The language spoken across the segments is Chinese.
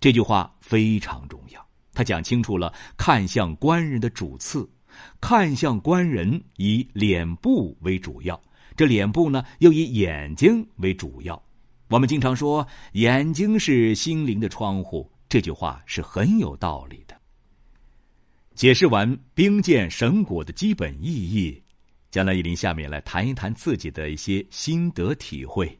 这句话非常重要，他讲清楚了看相观人的主次。看相观人以脸部为主要，这脸部呢又以眼睛为主要。我们经常说眼睛是心灵的窗户，这句话是很有道理的。解释完兵谏神果的基本意义，江南一林下面来谈一谈自己的一些心得体会。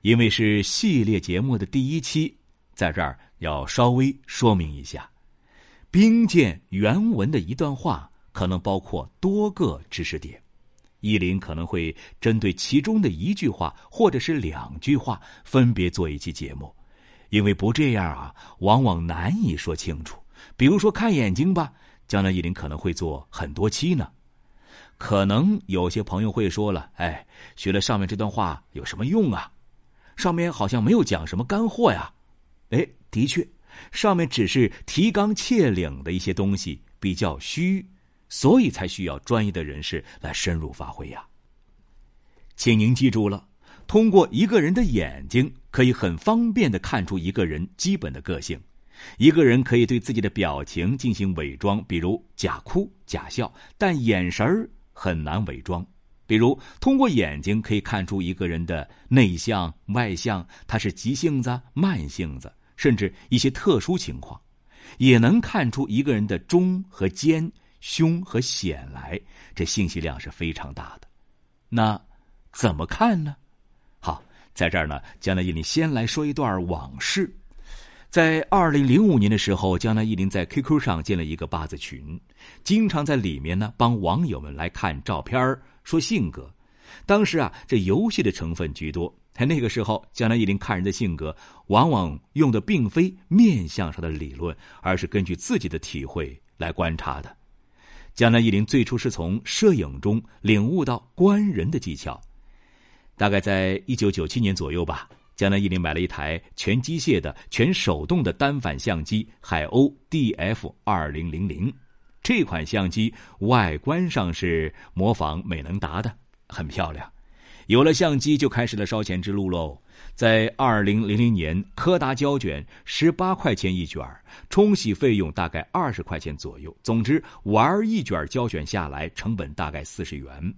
因为是系列节目的第一期，在这儿要稍微说明一下，兵谏原文的一段话。可能包括多个知识点，依林可能会针对其中的一句话或者是两句话分别做一期节目，因为不这样啊，往往难以说清楚。比如说看眼睛吧，将来依林可能会做很多期呢。可能有些朋友会说了：“哎，学了上面这段话有什么用啊？上面好像没有讲什么干货呀。”哎，的确，上面只是提纲挈领的一些东西，比较虚。所以才需要专业的人士来深入发挥呀。请您记住了，通过一个人的眼睛，可以很方便的看出一个人基本的个性。一个人可以对自己的表情进行伪装，比如假哭、假笑，但眼神儿很难伪装。比如通过眼睛可以看出一个人的内向、外向，他是急性子、慢性子，甚至一些特殊情况，也能看出一个人的忠和奸。凶和险来，这信息量是非常大的。那怎么看呢？好，在这儿呢，江南一林先来说一段往事。在二零零五年的时候，江南一林在 QQ 上建了一个八字群，经常在里面呢帮网友们来看照片说性格。当时啊，这游戏的成分居多。在那个时候，江南一林看人的性格，往往用的并非面相上的理论，而是根据自己的体会来观察的。江南一林最初是从摄影中领悟到观人的技巧，大概在一九九七年左右吧。江南一林买了一台全机械的、全手动的单反相机海鸥 DF 二零零零，这款相机外观上是模仿美能达的，很漂亮。有了相机，就开始了烧钱之路喽。在二零零零年，柯达胶卷十八块钱一卷，冲洗费用大概二十块钱左右。总之，玩一卷胶卷下来，成本大概四十元。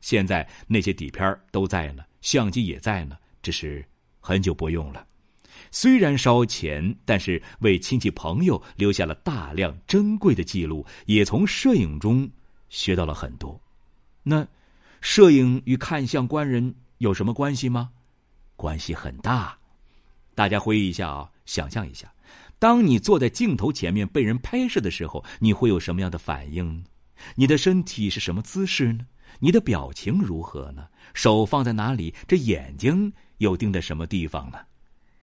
现在那些底片都在呢，相机也在呢，只是很久不用了。虽然烧钱，但是为亲戚朋友留下了大量珍贵的记录，也从摄影中学到了很多。那。摄影与看相观人有什么关系吗？关系很大。大家回忆一下啊，想象一下，当你坐在镜头前面被人拍摄的时候，你会有什么样的反应？你的身体是什么姿势呢？你的表情如何呢？手放在哪里？这眼睛又盯在什么地方呢？